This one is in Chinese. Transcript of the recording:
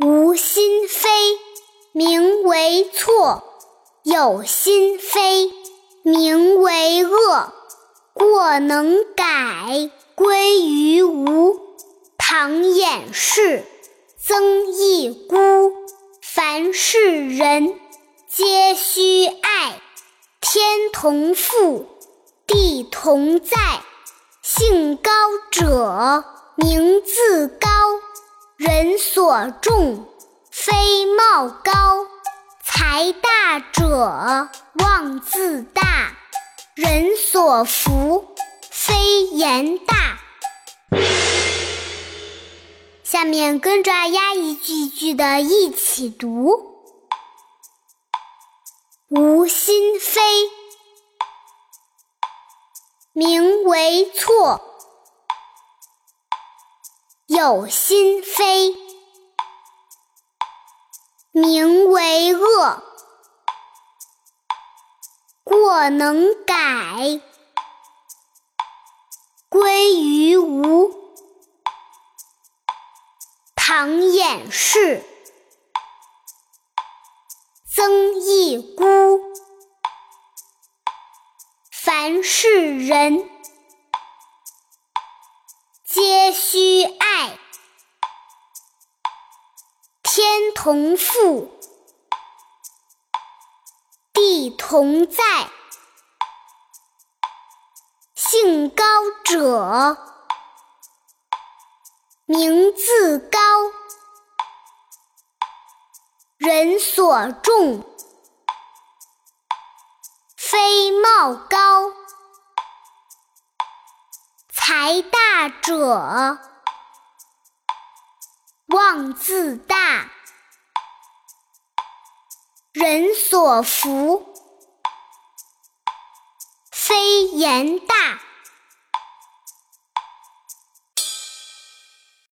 无心非，名为错；有心非，名为恶。过能改，归于无。唐掩饰，曾益孤。凡是人，皆须爱。天同覆，地同在。性高者，名自高。人所重，非貌高；财大者，望自大；人所福，非言大。下面跟着阿丫一句句的一起读：无心非，名为错。有心非，名为恶；过能改，归于无。唐寅是，曾益估。凡是人，同父，弟同在。性高者，名自高；人所重，非貌高。财大者，望自大；人所服，非言大。